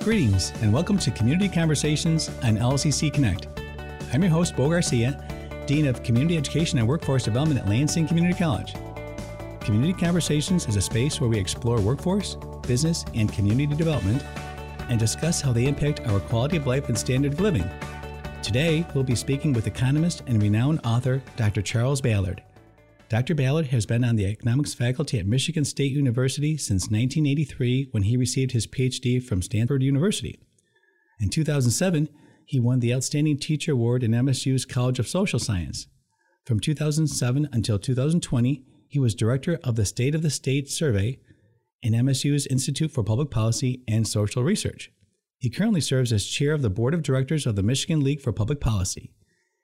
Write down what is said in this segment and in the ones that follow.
Greetings and welcome to Community Conversations on LCC Connect. I'm your host, Bo Garcia, Dean of Community Education and Workforce Development at Lansing Community College. Community Conversations is a space where we explore workforce, business, and community development and discuss how they impact our quality of life and standard of living. Today, we'll be speaking with economist and renowned author Dr. Charles Ballard. Dr. Ballard has been on the economics faculty at Michigan State University since 1983 when he received his PhD from Stanford University. In 2007, he won the Outstanding Teacher Award in MSU's College of Social Science. From 2007 until 2020, he was director of the State of the State Survey in MSU's Institute for Public Policy and Social Research. He currently serves as chair of the board of directors of the Michigan League for Public Policy.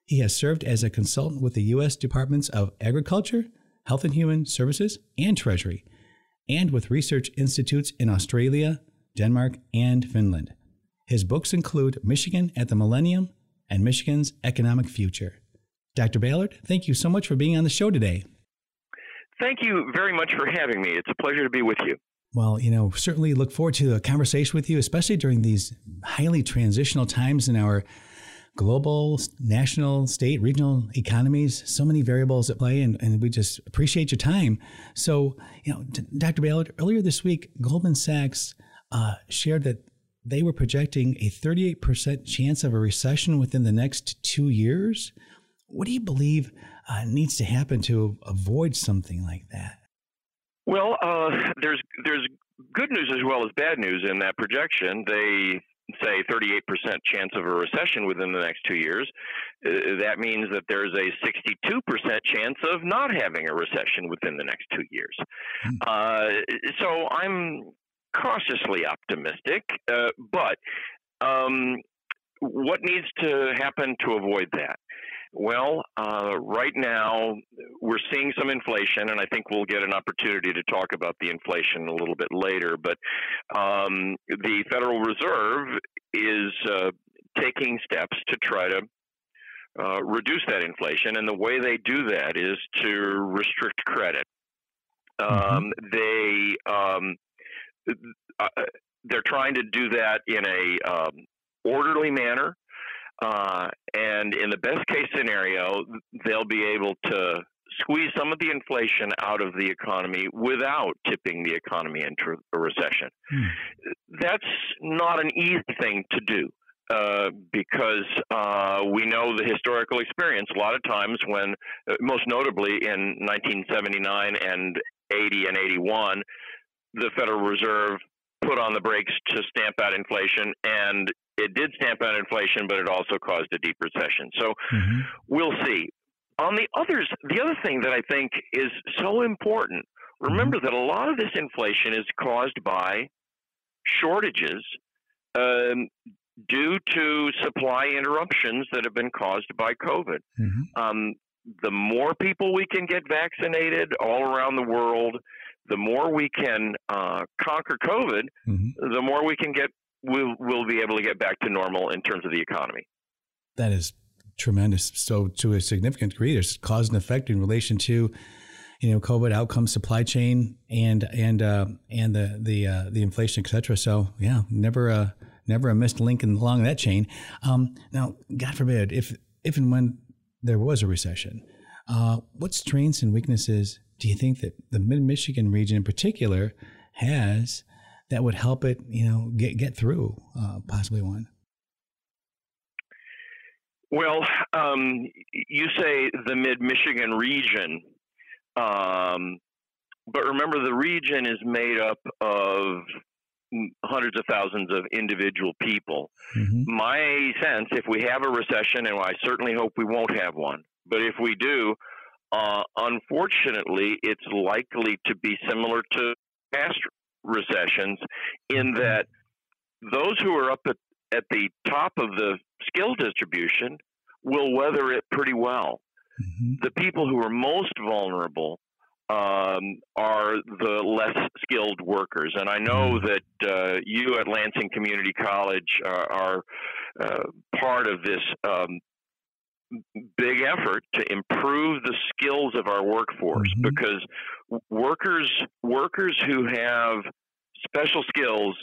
He has served as a consultant with the U.S. Departments of Agriculture, Health and Human Services, and Treasury, and with research institutes in Australia, Denmark, and Finland. His books include Michigan at the Millennium and Michigan's Economic Future. Dr. Ballard, thank you so much for being on the show today. Thank you very much for having me. It's a pleasure to be with you. Well, you know, certainly look forward to a conversation with you, especially during these highly transitional times in our global, national, state, regional economies, so many variables at play, and, and we just appreciate your time. So, you know, Dr. Ballard, earlier this week, Goldman Sachs uh, shared that they were projecting a 38% chance of a recession within the next two years. What do you believe uh, needs to happen to avoid something like that? Well, uh, there's there's good news as well as bad news in that projection. They say 38% chance of a recession within the next two years, uh, that means that there's a 62% chance of not having a recession within the next two years. Hmm. Uh, so I'm cautiously optimistic, uh, but um, what needs to happen to avoid that? Well, uh, right now we're seeing some inflation, and I think we'll get an opportunity to talk about the inflation a little bit later. But um, the Federal Reserve is uh, taking steps to try to uh, reduce that inflation, and the way they do that is to restrict credit. Mm-hmm. Um, they um, uh, they're trying to do that in a um, orderly manner uh, and in the best case scenario, they'll be able to squeeze some of the inflation out of the economy without tipping the economy into a recession. Hmm. That's not an easy thing to do. Uh, because uh, we know the historical experience. A lot of times, when, uh, most notably in 1979 and 80 and 81, the Federal Reserve put on the brakes to stamp out inflation, and it did stamp out inflation, but it also caused a deep recession. So mm-hmm. we'll see. On the others, the other thing that I think is so important, remember mm-hmm. that a lot of this inflation is caused by shortages um, due to supply interruptions that have been caused by COVID. Mm-hmm. Um, the more people we can get vaccinated all around the world, the more we can uh, conquer COVID, mm-hmm. the more we can get we'll we'll be able to get back to normal in terms of the economy. That is tremendous. So to a significant degree, there's cause and effect in relation to you know COVID outcomes, supply chain, and and uh, and the the uh, the inflation, et cetera. So yeah, never a never a missed link in, along that chain. Um, now, God forbid, if if and when there was a recession, uh, what strengths and weaknesses do you think that the Mid Michigan region in particular has that would help it, you know, get get through uh, possibly one? Well, um, you say the Mid Michigan region, um, but remember the region is made up of hundreds of thousands of individual people. Mm-hmm. My sense, if we have a recession, and I certainly hope we won't have one, but if we do, uh, unfortunately, it's likely to be similar to past recessions in mm-hmm. that those who are up at, at the top of the skill distribution will weather it pretty well. Mm-hmm. The people who are most vulnerable um, are the less skilled workers. And I know mm-hmm. that uh, you at Lansing Community College are, are uh, part of this um, big effort to improve the skills of our workforce mm-hmm. because workers workers who have special skills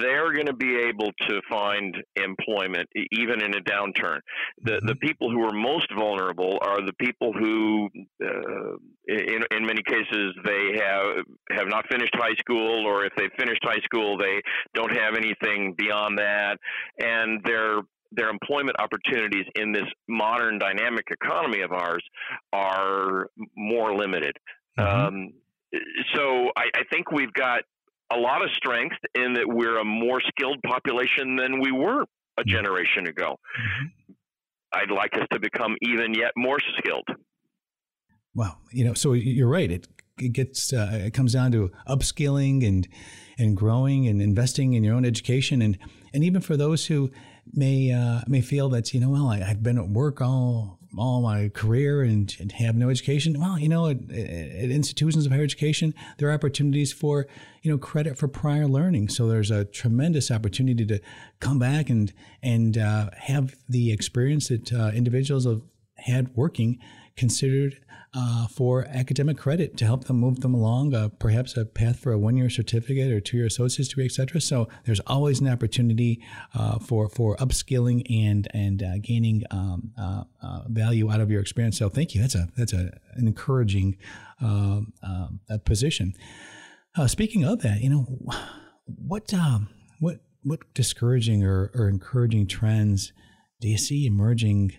they're going to be able to find employment even in a downturn. The mm-hmm. the people who are most vulnerable are the people who, uh, in in many cases, they have have not finished high school, or if they finished high school, they don't have anything beyond that, and their their employment opportunities in this modern dynamic economy of ours are more limited. Mm-hmm. Um, so I, I think we've got a lot of strength in that we're a more skilled population than we were a mm-hmm. generation ago. Mm-hmm. I'd like us to become even yet more skilled. Well, you know, so you're right. It it gets uh, it comes down to upskilling and and growing and investing in your own education and and even for those who may uh, may feel that you know well I, have been at work all all my career and, and, have no education. Well you know at, at, institutions of higher education there are opportunities for you know credit for prior learning. So there's a tremendous opportunity to come back and and uh, have the experience that uh, individuals have had working considered uh, for academic credit to help them move them along, uh, perhaps a path for a one-year certificate or two-year associate's degree, et cetera. So there's always an opportunity uh, for for upskilling and and uh, gaining um, uh, uh, value out of your experience. So thank you. That's a that's a, an encouraging um, position. speaking of that, you know, what um, what what discouraging or, or encouraging trends do you see emerging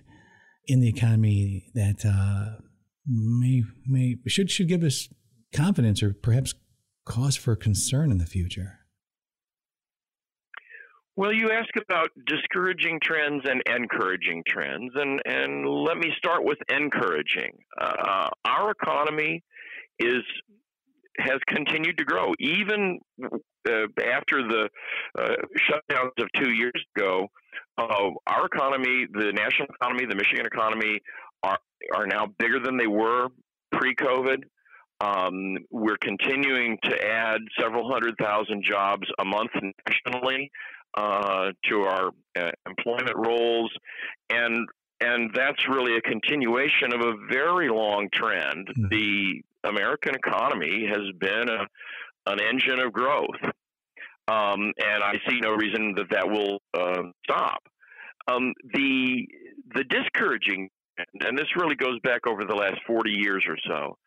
in the economy that may may should should give us confidence or perhaps cause for concern in the future? Well, you ask about discouraging trends and encouraging trends, and, and let me start with encouraging. Uh, our economy is has continued to grow, even uh, after the uh, shutdowns of two years ago. Uh, our economy, the national economy, the Michigan economy, are now bigger than they were pre-COVID. Um, we're continuing to add several hundred thousand jobs a month nationally uh, to our uh, employment rolls, and and that's really a continuation of a very long trend. Mm-hmm. The American economy has been a, an engine of growth, um, and I see no reason that that will uh, stop. Um, the the discouraging and this really goes back over the last 40 years or so.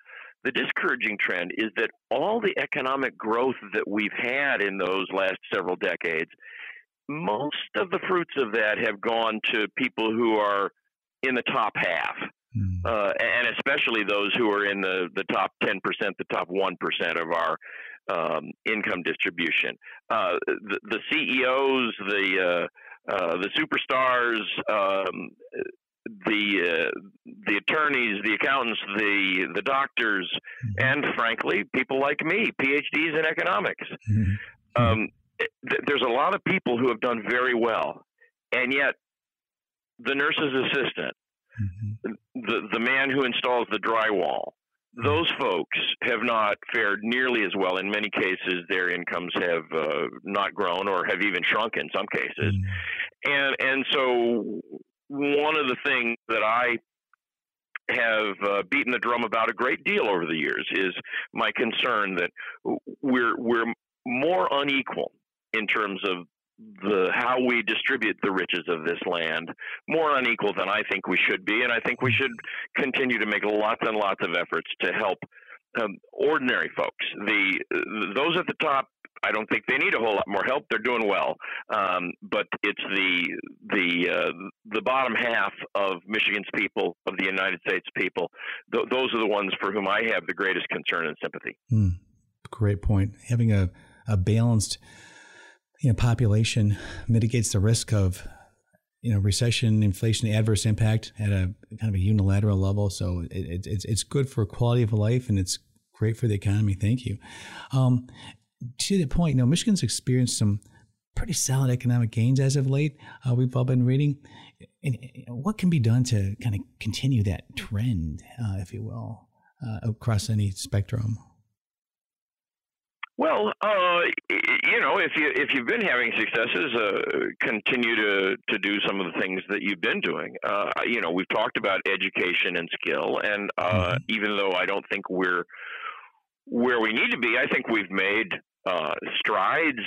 The discouraging trend is that all the economic growth that we've had in those last several decades, most of the fruits of that have gone to people who are in the top half. Mm. Uh, and especially those who are in the, the top 10%, the top 1% of our um, income distribution. Uh, the, the, CEOs, the uh, uh, the superstars, um, the uh, the attorneys, the accountants, the the doctors, mm-hmm. and frankly, people like me, PhDs in economics. Mm-hmm. Um, th- there's a lot of people who have done very well, and yet the nurse's assistant, mm-hmm. the the man who installs the drywall, mm-hmm. those folks have not fared nearly as well. In many cases, their incomes have uh, not grown or have even shrunk in some cases, mm-hmm. and and so one of the things that I have uh, beaten the drum about a great deal over the years is my concern that we're we're more unequal in terms of the how we distribute the riches of this land more unequal than I think we should be, and I think we should continue to make lots and lots of efforts to help um, ordinary folks. The those at the top I don't think they need a whole lot more help. They're doing well, um, but it's the the uh, the bottom half of Michigan's people, of the United States people. Th- those are the ones for whom I have the greatest concern and sympathy. Mm, great point. Having a a balanced you know population mitigates the risk of you know recession, inflation, adverse impact at a kind of a unilateral level. So it, it, it's it's good for quality of life and it's great for the economy. Thank you. Um, to the point, you know, Michigan's experienced some pretty solid economic gains as of late. Uh, we've all been reading. And what can be done to kind of continue that trend, uh, if you will, uh, across any spectrum? Well, uh, you know, if you if you've been having successes, uh, continue to to do some of the things that you've been doing. Uh, you know, we've talked about education and skill, and mm-hmm. even though I don't think we're where we need to be, I think we've made uh, strides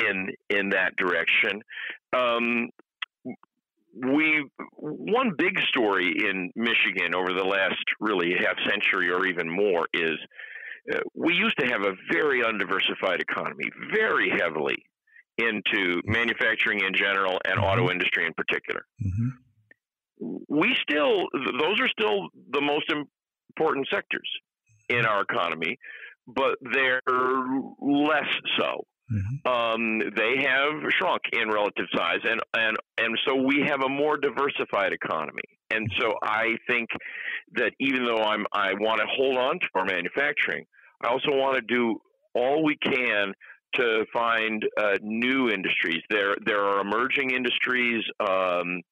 in in that direction. Um, we one big story in Michigan over the last really half century or even more is uh, we used to have a very undiversified economy, very heavily into manufacturing in general and auto mm-hmm. industry in particular. Mm-hmm. We still, those are still the most important sectors in our economy, but they're less so. Mm-hmm. Um, they have shrunk in relative size, and, and and so we have a more diversified economy. And so I think that even though I'm I want to hold on to our manufacturing, I also want to do all we can to find uh, new industries. There, there are emerging industries. Um,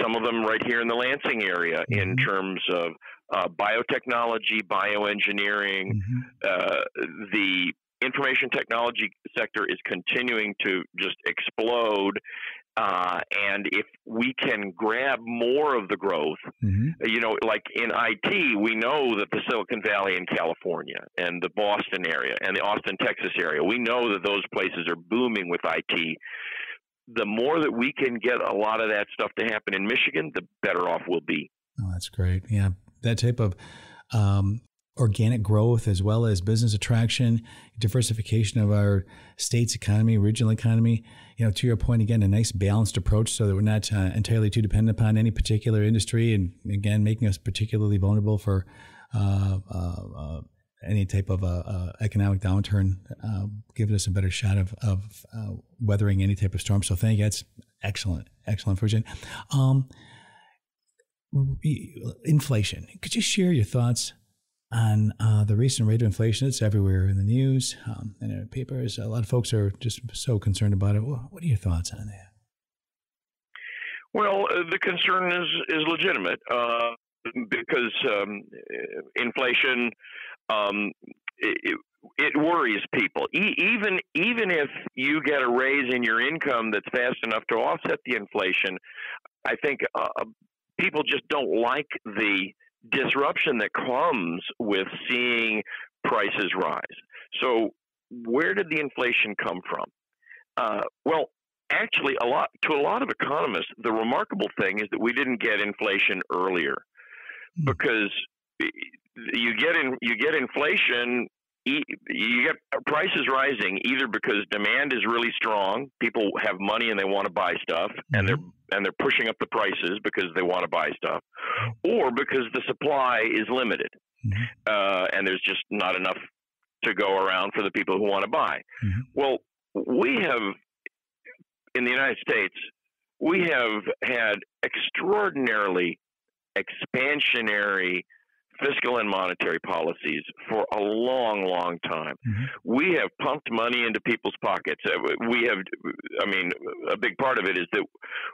some of them right here in the Lansing area, mm-hmm. in terms of uh, biotechnology, bioengineering. Mm-hmm. Uh, the information technology sector is continuing to just explode, uh, and if we can grab more of the growth, mm-hmm. you know, like in IT, we know that the Silicon Valley in California and the Boston area and the Austin, Texas area, we know that those places are booming with IT. The more that we can get a lot of that stuff to happen in Michigan, the better off we'll be. Oh, that's great. Yeah, that type of um, organic growth as well as business attraction, diversification of our state's economy, regional economy. You know, to your point again, a nice balanced approach so that we're not uh, entirely too dependent upon any particular industry, and again, making us particularly vulnerable for uh, uh, uh any type of uh, uh, economic downturn, giving us a better shot of, of weathering any type of storm. So, thank you. That's excellent, excellent, Virgin. Um, inflation. Could you share your thoughts on uh, the recent rate of inflation. It's everywhere in the news um, and in the papers. A lot of folks are just so concerned about it. What are your thoughts on that? Well, uh, the concern is is legitimate uh, because um, inflation um, it, it, worries people. E- even even if you get a raise in your income that's fast enough to offset the inflation, I think uh, people just don't like the disruption that comes with seeing prices rise. So, where did the inflation come from? Uh, well, actually, a lot to a lot of economists, the remarkable thing is that we didn't get inflation earlier, hmm. because you get in you get inflation you get prices rising either because demand is really strong people have money and they want to buy stuff mm-hmm. and they're and they're pushing up the prices because they want to buy stuff or because the supply is limited mm-hmm. uh, and there's just not enough to go around for the people who want to buy mm-hmm. well we have in the united states we have had extraordinarily expansionary fiscal and monetary policies for a long, long time. Mm-hmm. We have pumped money into people's pockets. Uh, we have, I mean, a big part of it is that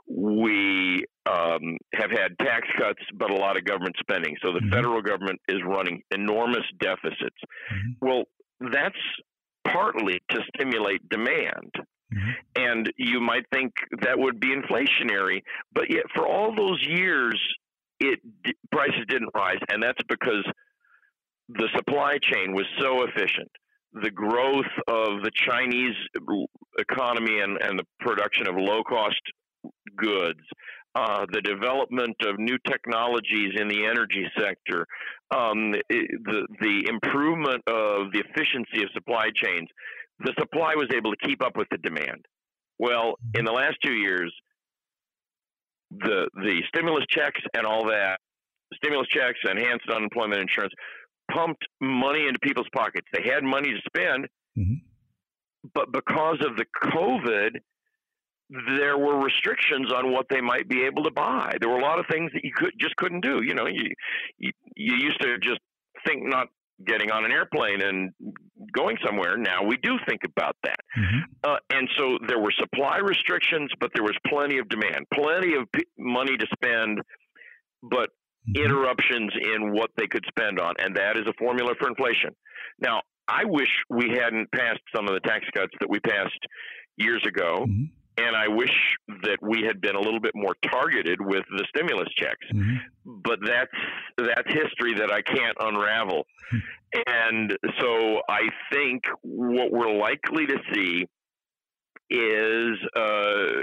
we um, have had tax cuts, but a lot of government spending. So the mm-hmm. federal government is running enormous deficits. Mm-hmm. Well, that's partly to stimulate demand. Mm-hmm. And you might think that would be inflationary, but yet for all those years, it prices didn't rise, and that's because the supply chain was so efficient. The growth of the Chinese economy and, and the production of low cost goods, uh, the development of new technologies in the energy sector, um, the the improvement of the efficiency of supply chains, the supply was able to keep up with the demand. Well, in the last two years, the the stimulus checks and all that, stimulus checks, enhanced unemployment insurance, pumped money into people's pockets. They had money to spend, mm-hmm. but because of the COVID, there were restrictions on what they might be able to buy. There were a lot of things that you could just couldn't do. You know, you you, you used to just think not getting on an airplane and going somewhere. Now we do think about that. Mm-hmm. Uh, and so there were supply restrictions, but there was plenty of demand, plenty of p- money to spend, but mm-hmm. interruptions in what they could spend on. And that is a formula for inflation. Now, I wish we hadn't passed some of the tax cuts that we passed years ago. Mm-hmm and I wish that we had been a little bit more targeted with the stimulus checks. Mm-hmm. But that's that's history that I can't unravel. and so I think what we're likely to see is uh,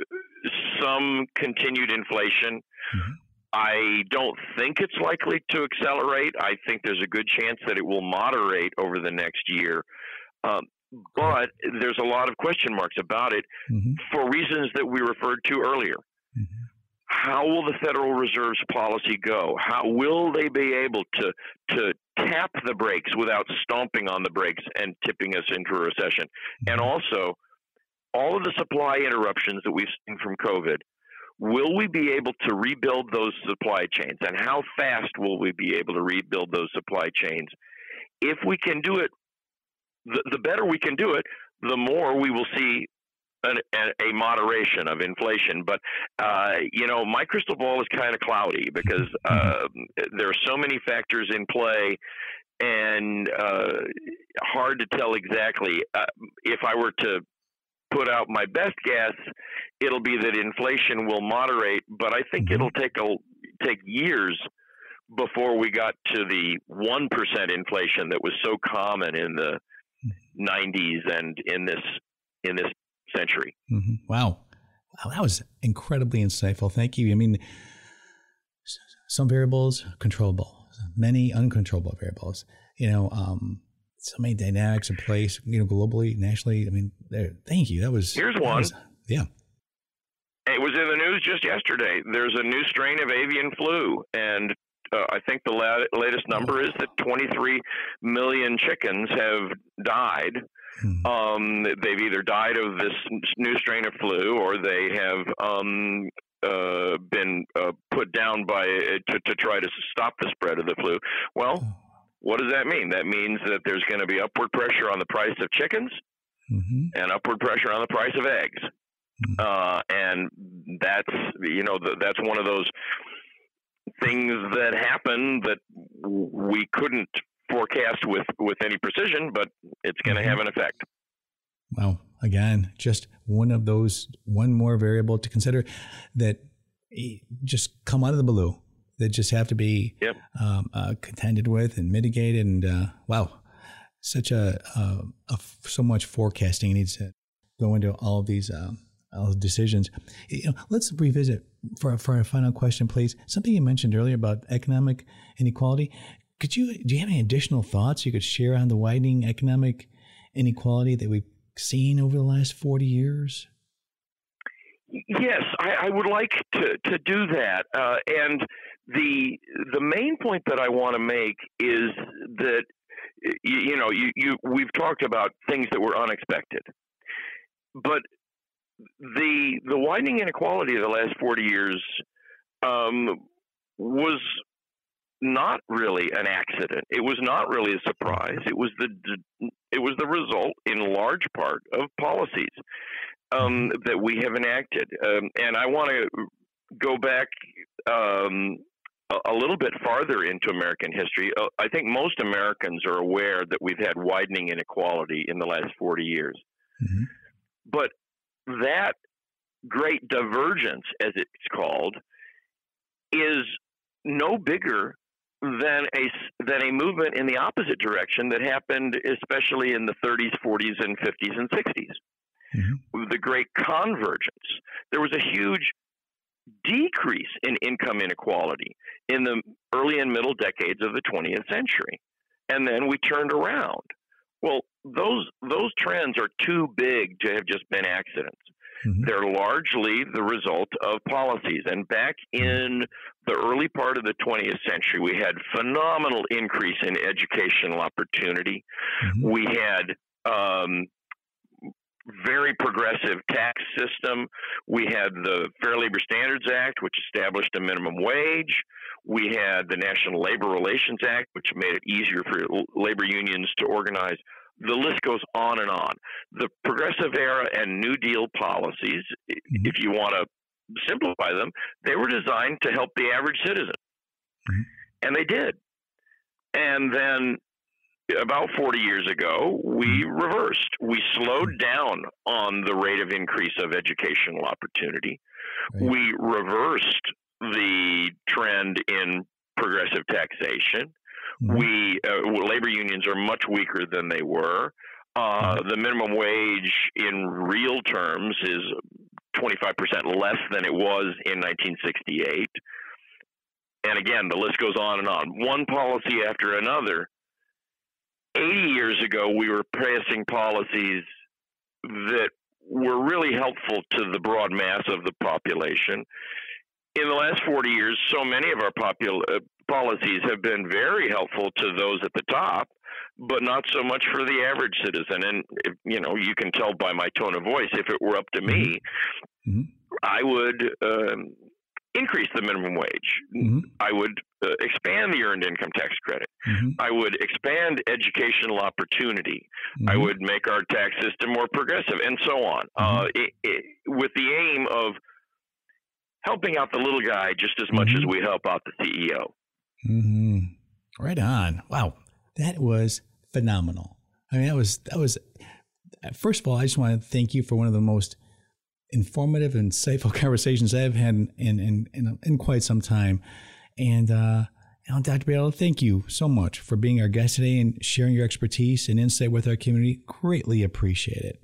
some continued inflation. Mm-hmm. I don't think it's likely to accelerate. I think there's a good chance that it will moderate over the next year. Um, but there's a lot of question marks about it mm-hmm. for reasons that we referred to earlier. Mm-hmm. How will the Federal Reserve's policy go? How will they be able to to tap the brakes without stomping on the brakes and tipping us into a recession? Mm-hmm. And also, all of the supply interruptions that we've seen from COVID, will we be able to rebuild those supply chains? And how fast will we be able to rebuild those supply chains? If we can do it, the, the better we can do it, the more we will see an, a, a, moderation of inflation. But uh, you know, my crystal ball is kind of cloudy because uh, there are so many factors in play, and uh, hard to tell exactly. Uh, if I were to put out my best guess, it'll be that inflation will moderate, but I think mm-hmm. it'll take a take years before we got to the one percent inflation that was so common in the '90s and in this in this century. Mm-hmm. Wow. wow, that was incredibly insightful. Thank you. I mean, some variables controllable, many uncontrollable variables. You know, um, so many dynamics in place, you know, globally, nationally. I mean, there, thank you. That was here's one. Was, yeah. It was in the news just yesterday. There's a new strain of avian flu, and uh, I think the la- latest number is that 23 million chickens have died. Hmm. Um, they've either died of this new strain of flu, or they have um, uh, been uh, put down by to, to try to stop the spread of the flu. Well, oh. what does that mean? That means that there's going to be upward pressure on the price of chickens mm-hmm. and upward pressure on the price of eggs. Mm-hmm. Uh, and that's you know the, that's one of those things that happen that we couldn't forecast with with any precision, but it's going to mm-hmm. have an effect. Well, again, just one of those one more variable to consider that just come out of the blue that just have to be yep. um, uh, contended with and mitigated. And uh, wow, such a, a, a, so much forecasting needs to go into all of these um, the decisions. You know, let's revisit for for a final question, please. Something you mentioned earlier about economic inequality. Could you do you have any additional thoughts you could share on the widening economic inequality that we've seen over the last forty years? Yes, I, I would like to to do that, uh, and the the main point that I want to make is that you, you know you, you we've talked about things that were unexpected, but the the widening inequality of the last 40 years um, was not really an accident. It was not really a surprise. It was the it was the result, in large part, of policies um, that we have enacted. Um, and I want to go back um, a, a, little bit farther into American history. Uh, I think most Americans are aware that we've had widening inequality in the last 40 years. Mm-hmm. But that great divergence, as it's called, is no bigger than a than a movement in the opposite direction that happened, especially in the 30s, 40s, and 50s and 60s. Mm-hmm. The Great Convergence. There was a huge decrease in income inequality in the early and middle decades of the 20th century, and then we turned around. Well, those those trends are too big to have just been accidents. Mm-hmm. They're largely the result of policies. And back in the early part of the 20th century, we had phenomenal increase in educational opportunity. Mm-hmm. We had um, very progressive tax system. We had the Fair Labor Standards Act, which established a minimum wage. We had the National Labor Relations Act, which made it easier for labor unions to organize the list goes on and on. The progressive era and New Deal policies, mm-hmm. if you want to simplify them, they were designed to help the average citizen. Mm-hmm. And they did. And then about 40 years ago, we mm-hmm. reversed. We slowed mm-hmm. down on the rate of increase of educational opportunity. Right. We reversed the trend in progressive taxation. Mm-hmm. We uh, labor unions are much weaker than they were. Uh, the minimum wage in real terms is 25% less than it was in 1968. And again, the list goes on and on. One policy after another. 80 years ago, we were passing policies that were really helpful to the broad mass of the population. In the last 40 years, so many of our popul- uh, policies have been very helpful to those at the top, but not so much for the average citizen. And, if, you know, you can tell by my tone of voice, if it were up to me, mm-hmm. I would um, increase the minimum wage. Mm-hmm. I would uh, expand the earned income tax credit. Mm-hmm. I would expand educational opportunity. Mm-hmm. I would make our tax system more progressive, and so on, uh, mm-hmm. it, it, with the aim of helping out the little guy just as much as mm-hmm. we help out the CEO. Mm-hmm. Right on. Wow, that was phenomenal. I mean, that was that was. First of all, I just want to thank you for one of the most informative and insightful conversations I've had in in, in, in quite some time. And uh, Dr. Bale, thank you so much for being our guest today and sharing your expertise and insight with our community. Greatly appreciate it.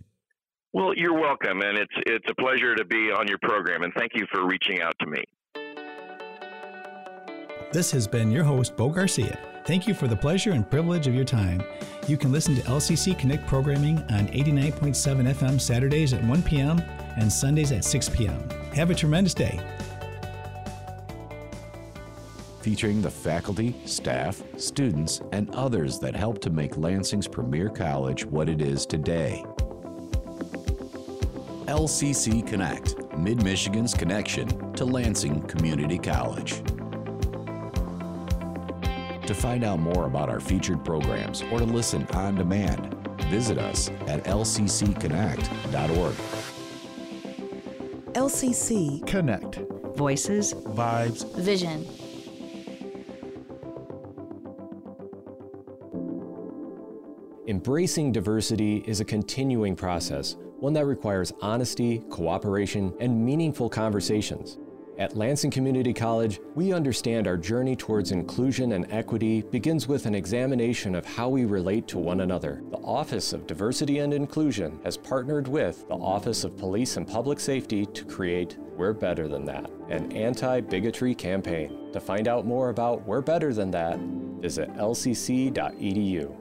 Well, you're welcome, and it's it's a pleasure to be on your program, and thank you for reaching out to me. This has been your host, Bo Garcia. Thank you for the pleasure and privilege of your time. You can listen to LCC Connect programming on 89.7 FM Saturdays at 1 p.m. and Sundays at 6 p.m. Have a tremendous day. Featuring the faculty, staff, students, and others that help to make Lansing's premier college what it is today. LCC Connect, Mid Michigan's connection to Lansing Community College. To find out more about our featured programs or to listen on demand, visit us at lccconnect.org. LCC Connect. Voices, Vibes, Vision. Embracing diversity is a continuing process, one that requires honesty, cooperation, and meaningful conversations. At Lansing Community College, we understand our journey towards inclusion and equity begins with an examination of how we relate to one another. The Office of Diversity and Inclusion has partnered with the Office of Police and Public Safety to create We're Better Than That, an anti bigotry campaign. To find out more about We're Better Than That, visit lcc.edu.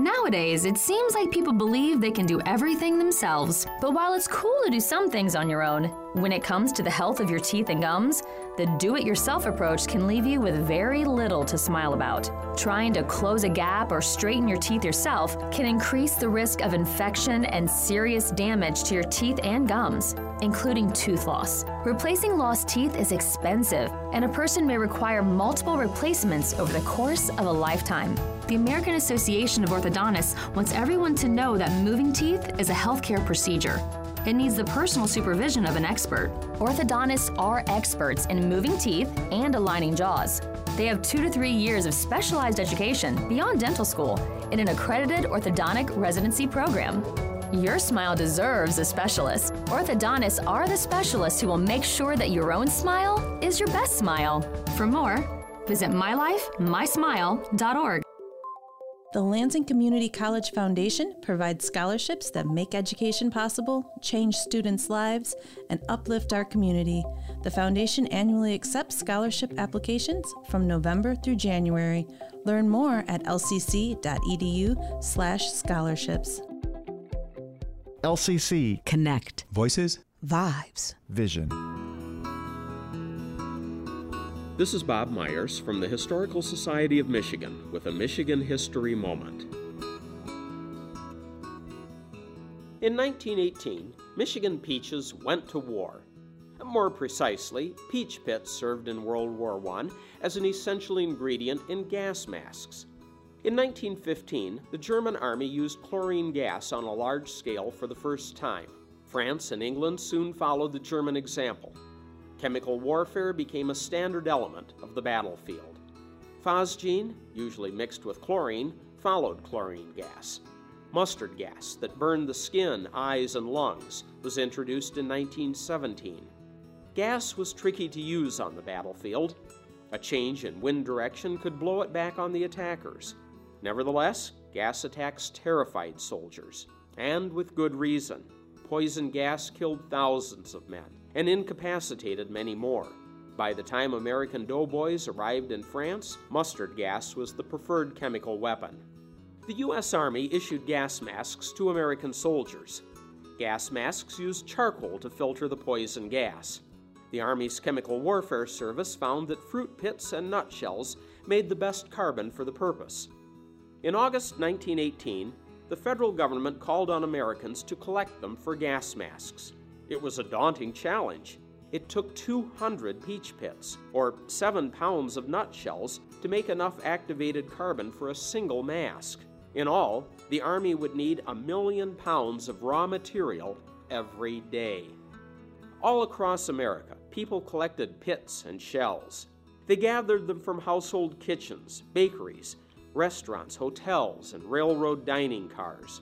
Nowadays, it seems like people believe they can do everything themselves. But while it's cool to do some things on your own, when it comes to the health of your teeth and gums, the do it yourself approach can leave you with very little to smile about. Trying to close a gap or straighten your teeth yourself can increase the risk of infection and serious damage to your teeth and gums, including tooth loss. Replacing lost teeth is expensive, and a person may require multiple replacements over the course of a lifetime. The American Association of Orthodontists wants everyone to know that moving teeth is a healthcare procedure. It needs the personal supervision of an expert. Orthodontists are experts in moving teeth and aligning jaws. They have two to three years of specialized education beyond dental school in an accredited orthodontic residency program. Your smile deserves a specialist. Orthodontists are the specialists who will make sure that your own smile is your best smile. For more, visit mylifemysmile.org. The Lansing Community College Foundation provides scholarships that make education possible, change students' lives, and uplift our community. The foundation annually accepts scholarship applications from November through January. Learn more at lcc.edu/scholarships. LCC Connect. Voices, Vibes. Vision. This is Bob Myers from the Historical Society of Michigan with a Michigan History Moment. In 1918, Michigan peaches went to war. More precisely, peach pits served in World War I as an essential ingredient in gas masks. In 1915, the German army used chlorine gas on a large scale for the first time. France and England soon followed the German example. Chemical warfare became a standard element of the battlefield. Phosgene, usually mixed with chlorine, followed chlorine gas. Mustard gas that burned the skin, eyes, and lungs was introduced in 1917. Gas was tricky to use on the battlefield. A change in wind direction could blow it back on the attackers. Nevertheless, gas attacks terrified soldiers, and with good reason. Poison gas killed thousands of men and incapacitated many more. By the time American doughboys arrived in France, mustard gas was the preferred chemical weapon. The U.S. Army issued gas masks to American soldiers. Gas masks used charcoal to filter the poison gas. The Army's Chemical Warfare Service found that fruit pits and nutshells made the best carbon for the purpose. In August 1918, the federal government called on Americans to collect them for gas masks. It was a daunting challenge. It took 200 peach pits, or 7 pounds of nutshells, to make enough activated carbon for a single mask. In all, the Army would need a million pounds of raw material every day. All across America, people collected pits and shells. They gathered them from household kitchens, bakeries, restaurants, hotels, and railroad dining cars.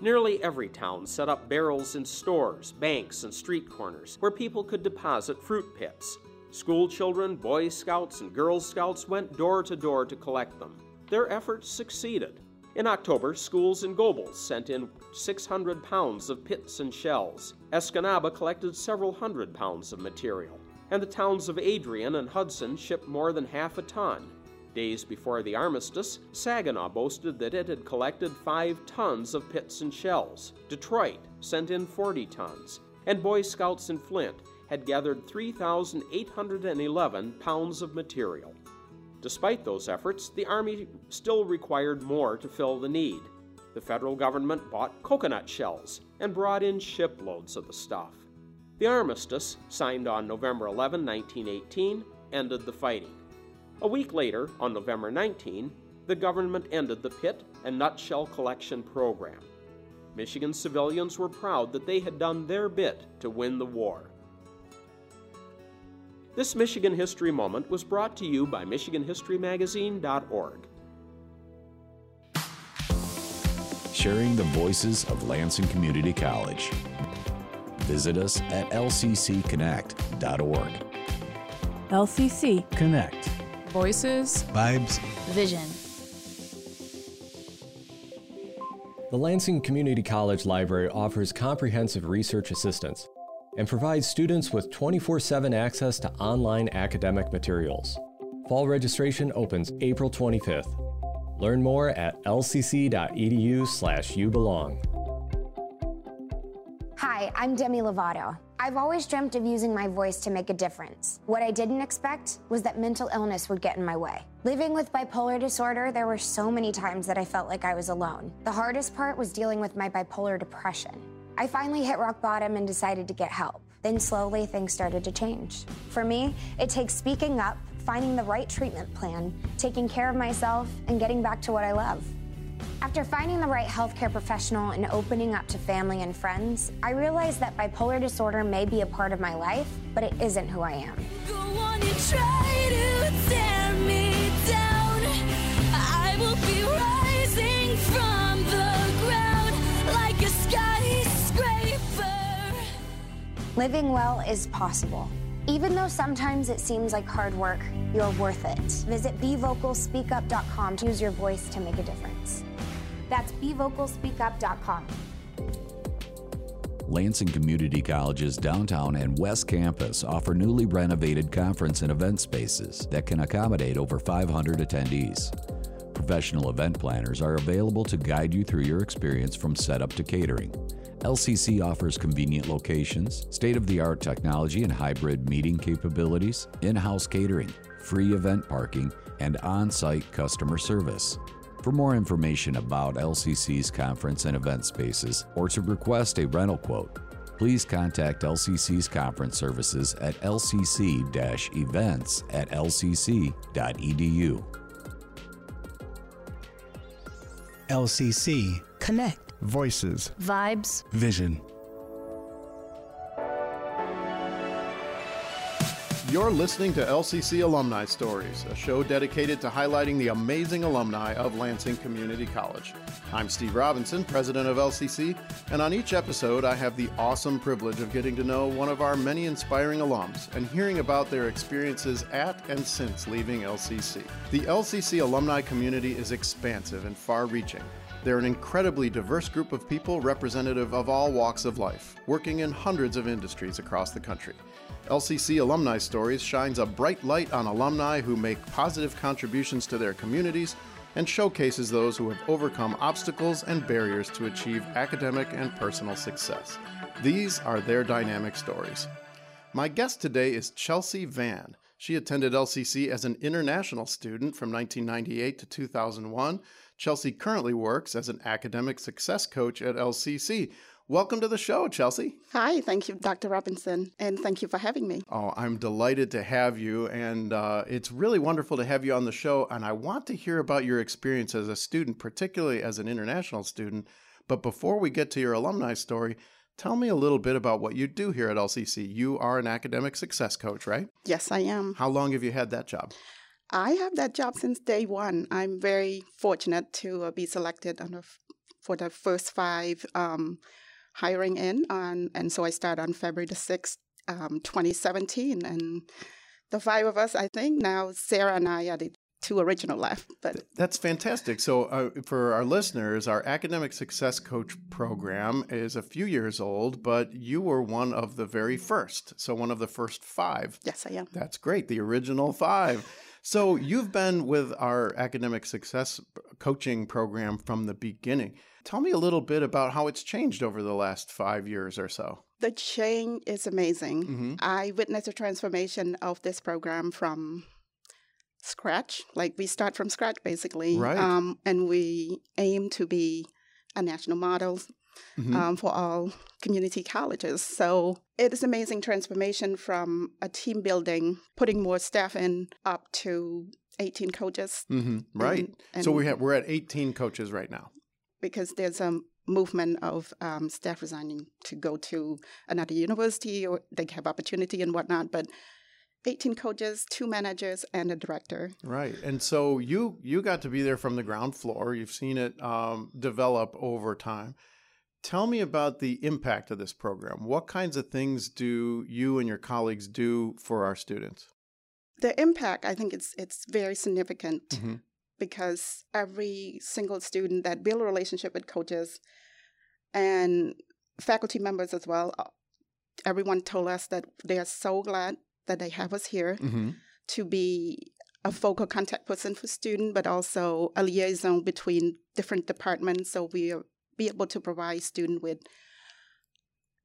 Nearly every town set up barrels in stores, banks, and street corners where people could deposit fruit pits. School children, Boy Scouts, and Girl Scouts went door to door to collect them. Their efforts succeeded. In October, schools in Gobles sent in 600 pounds of pits and shells. Escanaba collected several hundred pounds of material. And the towns of Adrian and Hudson shipped more than half a ton. Days before the armistice, Saginaw boasted that it had collected five tons of pits and shells. Detroit sent in 40 tons. And Boy Scouts in Flint had gathered 3,811 pounds of material. Despite those efforts, the Army still required more to fill the need. The federal government bought coconut shells and brought in shiploads of the stuff. The armistice, signed on November 11, 1918, ended the fighting. A week later, on November 19, the government ended the pit and nutshell collection program. Michigan civilians were proud that they had done their bit to win the war. This Michigan History Moment was brought to you by MichiganHistoryMagazine.org. Sharing the voices of Lansing Community College. Visit us at lccconnect.org. LCC Connect. Voices Vibes. Vision. The Lansing Community College Library offers comprehensive research assistance and provides students with 24 7 access to online academic materials. Fall registration opens April 25th. Learn more at lcc.edu/slash ubelong. Hi, I'm Demi Lovato. I've always dreamt of using my voice to make a difference. What I didn't expect was that mental illness would get in my way. Living with bipolar disorder, there were so many times that I felt like I was alone. The hardest part was dealing with my bipolar depression. I finally hit rock bottom and decided to get help. Then slowly things started to change. For me, it takes speaking up, finding the right treatment plan, taking care of myself, and getting back to what I love. After finding the right healthcare professional and opening up to family and friends, I realized that bipolar disorder may be a part of my life, but it isn't who I am. Living well is possible. Even though sometimes it seems like hard work, you're worth it. Visit BeVocalSpeakUp.com to use your voice to make a difference. That's BeVocalSpeakUp.com. Lansing Community College's downtown and west campus offer newly renovated conference and event spaces that can accommodate over 500 attendees. Professional event planners are available to guide you through your experience from setup to catering. LCC offers convenient locations, state of the art technology and hybrid meeting capabilities, in house catering, free event parking, and on site customer service. For more information about LCC's conference and event spaces or to request a rental quote, please contact LCC's conference services at lcc events at lcc.edu. LCC. Connect. Voices. Vibes. Vision. You're listening to LCC Alumni Stories, a show dedicated to highlighting the amazing alumni of Lansing Community College. I'm Steve Robinson, president of LCC, and on each episode, I have the awesome privilege of getting to know one of our many inspiring alums and hearing about their experiences at and since leaving LCC. The LCC alumni community is expansive and far reaching. They're an incredibly diverse group of people representative of all walks of life, working in hundreds of industries across the country. LCC Alumni Stories shines a bright light on alumni who make positive contributions to their communities and showcases those who have overcome obstacles and barriers to achieve academic and personal success. These are their dynamic stories. My guest today is Chelsea Vann. She attended LCC as an international student from 1998 to 2001. Chelsea currently works as an academic success coach at LCC. Welcome to the show, Chelsea. Hi, thank you, Dr. Robinson, and thank you for having me. Oh, I'm delighted to have you, and uh, it's really wonderful to have you on the show. And I want to hear about your experience as a student, particularly as an international student. But before we get to your alumni story, tell me a little bit about what you do here at LCC. You are an academic success coach, right? Yes, I am. How long have you had that job? I have that job since day one. I'm very fortunate to uh, be selected the, for the first five. Um, hiring in on, and so I started on February the 6th, um, 2017. And the five of us, I think now Sarah and I are the two original left. But that's fantastic. So uh, for our listeners, our academic success coach program is a few years old, but you were one of the very first. So one of the first five. Yes, I am. That's great. The original five. So you've been with our academic success coaching program from the beginning. Tell me a little bit about how it's changed over the last five years or so. The change is amazing. Mm-hmm. I witnessed a transformation of this program from scratch. Like we start from scratch, basically. Right. Um, and we aim to be a national model mm-hmm. um, for all community colleges. So it is amazing transformation from a team building, putting more staff in, up to 18 coaches. Mm-hmm. Right. And, and so we have we're at 18 coaches right now because there's a movement of um, staff resigning to go to another university or they have opportunity and whatnot. But 18 coaches, two managers, and a director. Right, and so you you got to be there from the ground floor. You've seen it um, develop over time. Tell me about the impact of this program. What kinds of things do you and your colleagues do for our students? The impact, I think, it's it's very significant. Mm-hmm because every single student that build a relationship with coaches and faculty members as well, uh, everyone told us that they are so glad that they have us here mm-hmm. to be a focal contact person for student, but also a liaison between different departments, so we'll be able to provide student with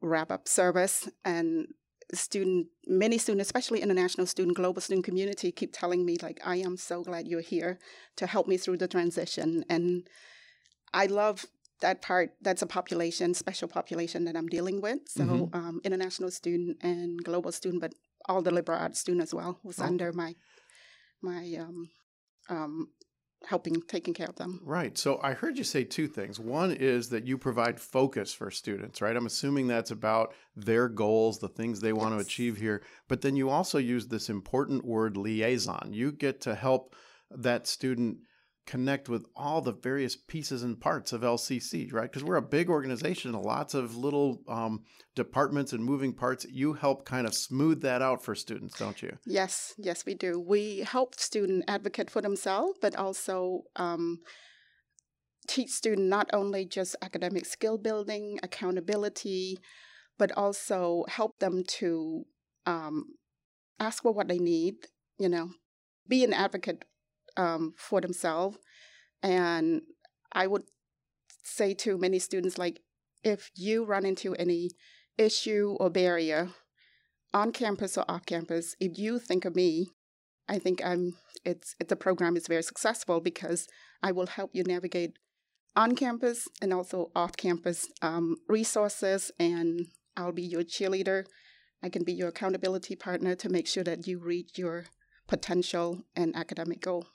wrap up service and student, many students, especially international student, global student community, keep telling me like, "I am so glad you're here to help me through the transition," and I love that part. That's a population, special population that I'm dealing with. So, mm-hmm. um, international student and global student, but all the liberal arts student as well was oh. under my my um, um, helping taking care of them. Right. So I heard you say two things. One is that you provide focus for students, right? I'm assuming that's about their goals, the things they want yes. to achieve here. But then you also use this important word liaison. You get to help that student connect with all the various pieces and parts of LCC, right? Because we're a big organization, lots of little um, departments and moving parts. You help kind of smooth that out for students, don't you? Yes, yes, we do. We help student advocate for themselves, but also um, teach student not only just academic skill building, accountability, but also help them to um, ask for what they need. You know, be an advocate um, for themselves. And I would say to many students, like, if you run into any issue or barrier on campus or off campus, if you think of me, I think I'm. It's the program is very successful because I will help you navigate on campus and also off campus um, resources, and I'll be your cheerleader. I can be your accountability partner to make sure that you reach your potential and academic goal.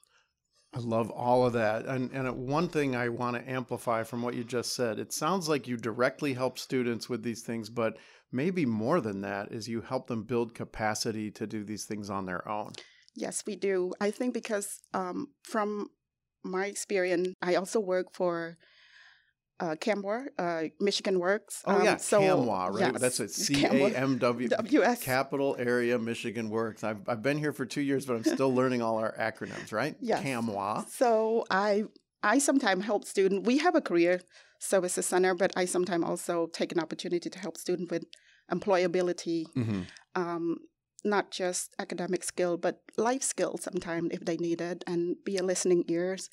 I love all of that. And, and one thing I want to amplify from what you just said it sounds like you directly help students with these things, but maybe more than that, is you help them build capacity to do these things on their own. Yes, we do. I think because um, from my experience, I also work for uh, CAMWA, uh, Michigan Works. Oh um, yeah, so, CAMWA, right? yes, That's it. C. A M W. WS. Capital Area Michigan Works. I've I've been here for two years, but I'm still learning all our acronyms, right? Yes. CAMWA. So I I sometimes help students. We have a career services center, but I sometimes also take an opportunity to help students with employability, Mm-hmm. um, not just academic skill, but life skills sometimes if they need it, and be a listening ears,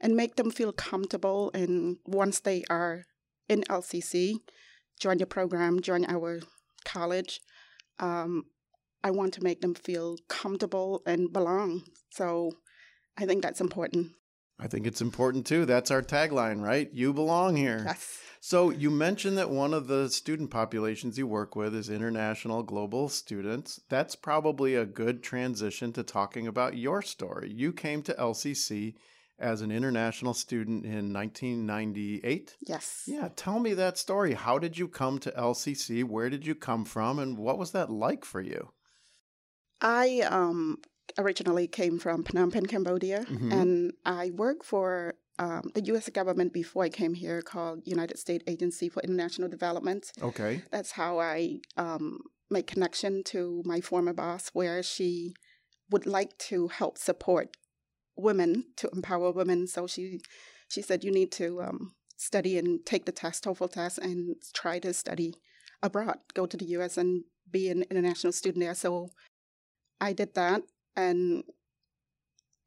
and make them feel comfortable. And once they are in LCC, join the program, join our college. Um, I want to make them feel comfortable and belong. So I think that's important. I think it's important too. That's our tagline, right? You belong here. Yes. So you mentioned that one of the student populations you work with is international global students. That's probably a good transition to talking about your story. You came to LCC as an international student in 1998. Yes. Yeah, tell me that story. How did you come to LCC? Where did you come from and what was that like for you? I um, originally came from Phnom Penh, Cambodia, Mhm. and I worked for um, the U.S. government before I came here, called United States Agency for International Development. Okay. That's how I um, made connection to my former boss, where she would like to help support women to empower women. So she she said you need to um, study and take the test, TOEFL test, and try to study abroad, go to the U.S. and be an international student there. So I did that, and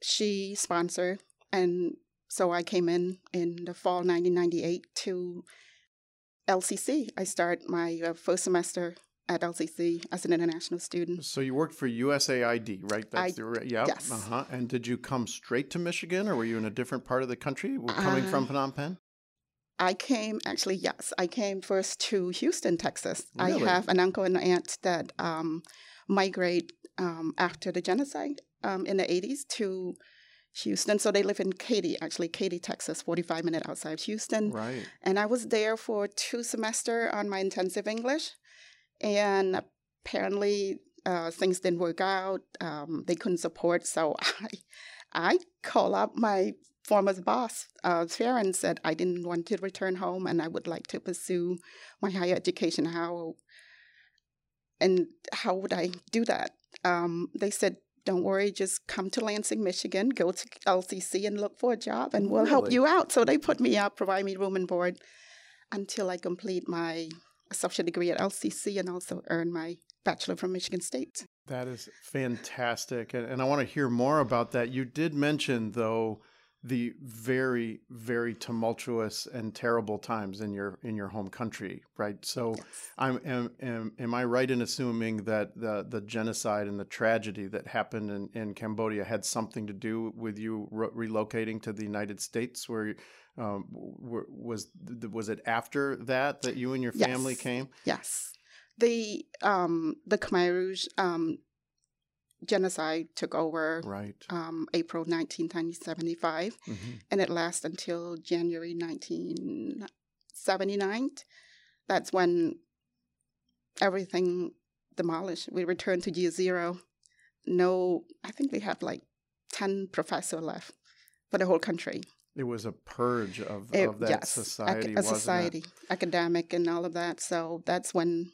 she sponsored, and so I came in in the fall 1998 to LCC. I started my uh, first semester at LCC as an international student. So you worked for USAID, right? I- the yeah. yes. Uh-huh. And did you come straight to Michigan or were you in a different part of the country Were coming from Uh, Phnom Penh? I came actually, yes, I came first to Houston, Texas. Really? I have an uncle and aunt that um, migrate um, after the genocide um, in the 80s to Houston. So they live in Katy, actually, Katy, Texas, 45 minutes outside Houston. Right. And I was there for two semester on my intensive English. And apparently uh, things didn't work out. Um, they couldn't support. So I, I called up my former boss, uh, said I didn't want to return home and I would like to pursue my higher education. How and how would I do that? Um, they said, "Don't worry, just come to Lansing, Michigan, go to LCC and look for a job, and we'll help you out." So they put me up, provide me room and board until I complete my associate degree at LCC and also earn my bachelor from Michigan State. That is fantastic. And, and I want to hear more about that. You did mention, though, the very, very tumultuous and terrible times in your in your home country, right? So, I'm am, am, am I right in assuming that the the genocide and the tragedy that happened in, in Cambodia had something to do with you re- relocating to the United States? Where um, was was it after that that you and your family Yes. came? Yes, the um, the Khmer Rouge um, genocide took over Right. um, April 1975, Mhm. and it lasted until January 1979. That's when everything demolished. We returned to year zero. No, I think we have like 10 professors left for the whole country. It was a purge of, It- of that yes, society, a wasn't society, academic, and all of that. So that's when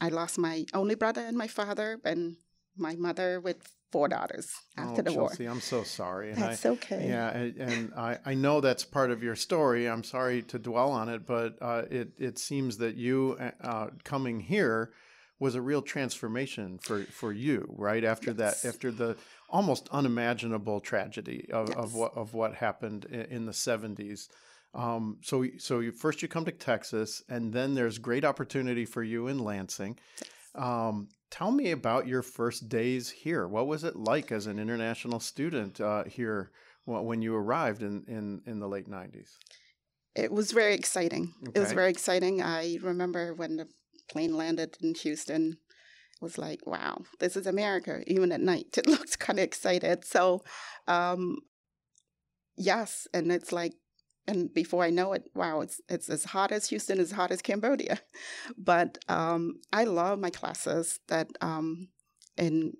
I lost my only brother and my father, and my mother with four daughters after oh, the war. Chelsea, I'm so sorry. And That's I, okay. Yeah, and, and I, I know that's part of your story. I'm sorry to dwell on it, but uh, it it seems that you uh, coming here was a real transformation for, for you, right? After Yes. that, after the almost unimaginable tragedy of, of what of what happened in, the 70s. Um, so so you, first you come to Texas, and then there's great opportunity for you in Lansing. Um, tell me about your first days here. What was it like as an international student uh, here when you arrived in, in, in the late 90s? It was very exciting. It was very exciting. I remember when the plane landed in Houston, was like, wow, this is America. Even at night, it looked kind of excited. So, um, yes, and it's like and before I know it, wow, it's it's as hot as Houston, as hot as Cambodia. But um, I love my classes that um, in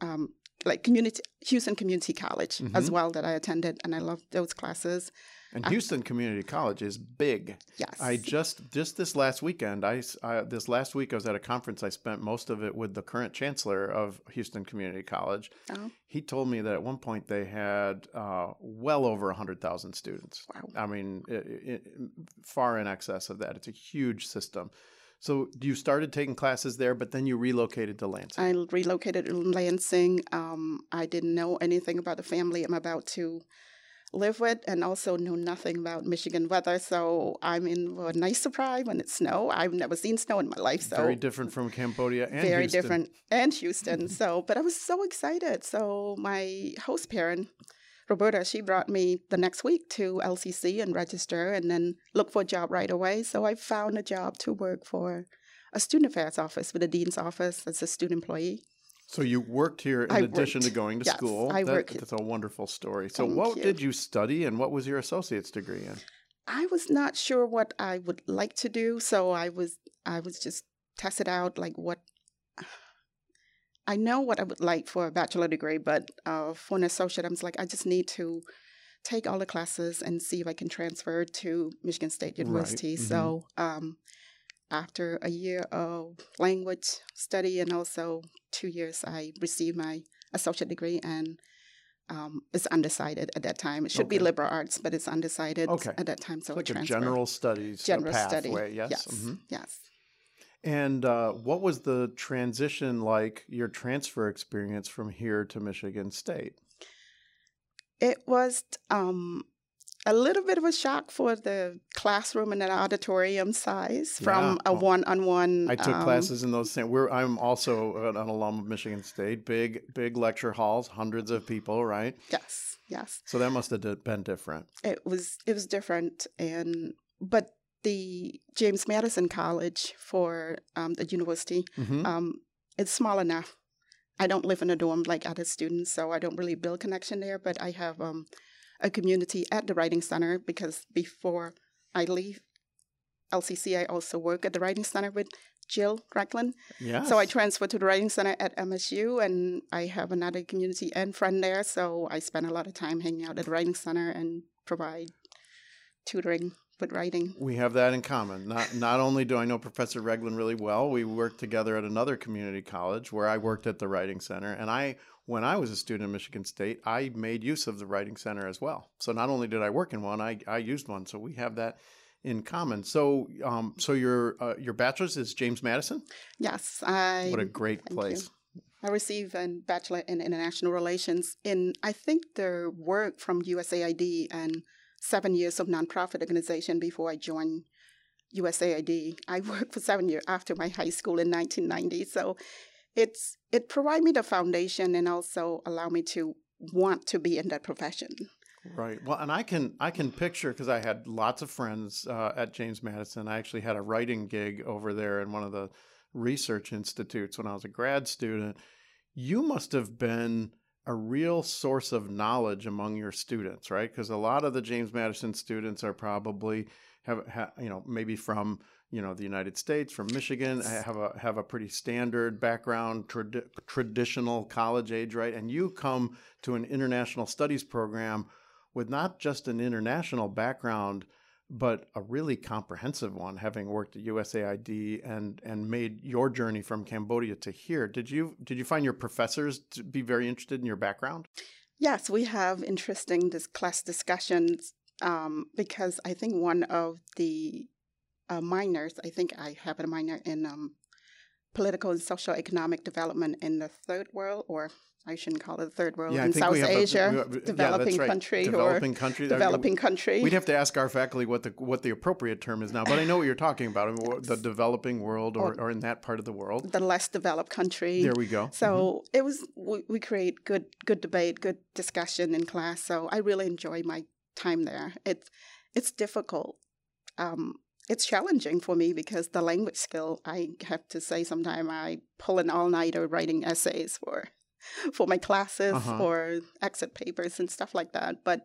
um, like community Houston Community College mm-hmm. as well that I attended, and I love those classes. And Houston Community College is big. Yes. I just just this last weekend, I, I, this last week I was at a conference. I spent most of it with the current chancellor of Houston Community College. Oh. He told me that at one point they had uh, well over hundred thousand students. Wow. I mean, it, it, far in excess of that. It's a huge system. So you started taking classes there, but then you relocated to Lansing. I relocated to Lansing. Um, I didn't know anything about the family I'm about to live with and also know nothing about Michigan weather. So I'm in for a nice surprise when it snow. I've never seen snow in my life. So very different from Cambodia and very Houston. different and Houston. so, but I was so excited. So my host parent, Roberta, she brought me the next week to LCC and register and then look for a job right away. So I found a job to work for a student affairs office with the dean's office as a student employee. So you worked here in I addition worked. to going to Yes, school. I That-. That's a wonderful story. So Thank what you. did you study and what was your associate's degree in? I was not sure what I would like to do, so I was I was just tested out like what I know what I would like for a bachelor degree, but uh, for an associate, I was like, I just need to take all the classes and see if I can transfer to Michigan State University. mhm. So um, after a year of language study and also two years, I received my associate degree and um, it's undecided at that time. It should be liberal arts, but it's undecided Okay. at that time. So It's like a general studies general study. pathway. Yes. Yes. mhm. Yes. And uh, what was the transition like? Your transfer experience from here to Michigan State? It was um, a little bit of a shock for the classroom and an auditorium size from Yeah. a one-on-one. I took um, classes in those same. We're I'm also an, an alum of Michigan State. Big big lecture halls, hundreds of people, right? Yes. Yes. So that must have been different. it was it was different and but the James Madison College for um, the university Mhm. um, it's small enough. I don't live in a dorm like other students, so I don't really build connection there. But I have um, a community at the Writing Center because before I leave LCC, I also work at the Writing Center with Jill Recklin. Yeah. So I transferred to the Writing Center at MSU, and I have another community and friend there. So I spend a lot of time hanging out at the Writing Center and provide tutoring with writing. We have that in common. Not not only do I know Professor Reglin really well, we worked together at another community college where I worked at the Writing Center. And I, when I was a student at Michigan State, I made use of the Writing Center as well. So not only did I work in one, I, I used one. So we have that in common. So um, so your uh, your bachelor's is James Madison. Yes, I. What a great thank you. place. I received a bachelor in international relations in I think their work from USAID and seven years of nonprofit organization before I joined USAID. I worked for seven years after my high school in 1990. So it's it provided me the foundation and also allow me to want to be in that profession. Right. Well, and I can I can picture because I had lots of friends uh, at James Madison. I actually had a writing gig over there in one of the research institutes when I was a grad student. You must have been a real source of knowledge among your students, right? Because a lot of the James Madison students are probably have, ha you know maybe from you know the United States, from Michigan, have a have a pretty standard background, trad- traditional college age, right? And you come to an international studies program with not just an international background, but a really comprehensive one, having worked at USAID and and made your journey from Cambodia to here. Did you did you find your professors to be very interested in your background? Yes, we have interesting this class discussions um, because I think one of the uh, minors, I think I have a minor in um, political and social economic development in the third world, or I shouldn't call it the third world, Yeah, in South a- Asia, have- developing right. country, Developing country. Developing country. We'd have to ask our faculty what the what the appropriate term is now, but I know what you're talking about. I mean, The developing world, or, Or- or in that part of the world. the less developed country. There we go. So Mhm. it was we, we create good good debate, good discussion in class. So I really enjoy my time there. It's it's difficult. Um, it's challenging for me because the language skill. I have to say, sometimes I pull an all nighter writing essays for for my classes Uh-huh. or exit papers and stuff like that. But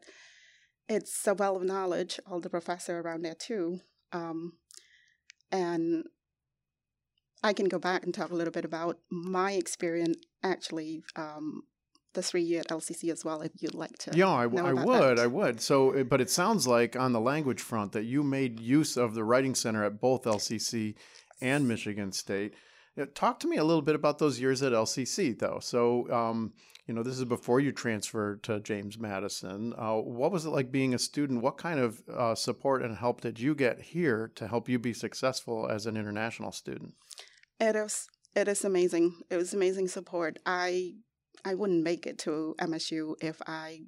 it's a well of knowledge, all the professor around there too. Um, and I can go back and talk a little bit about my experience actually um, the three year at LCC as well, if you'd like to. Yeah, I, I would. that. I would. So, but it sounds like on the language front that you made use of the Writing Center at both LCC and Michigan State. Uh, Talk to me a little bit about those years at LCC, though. So, um, you know, this is before you transferred to James Madison. Uh, what was it like being a student? What kind of uh, support and help did you get here to help you be successful as an international student? It is it is amazing. It was amazing support. I I wouldn't make it to MSU if I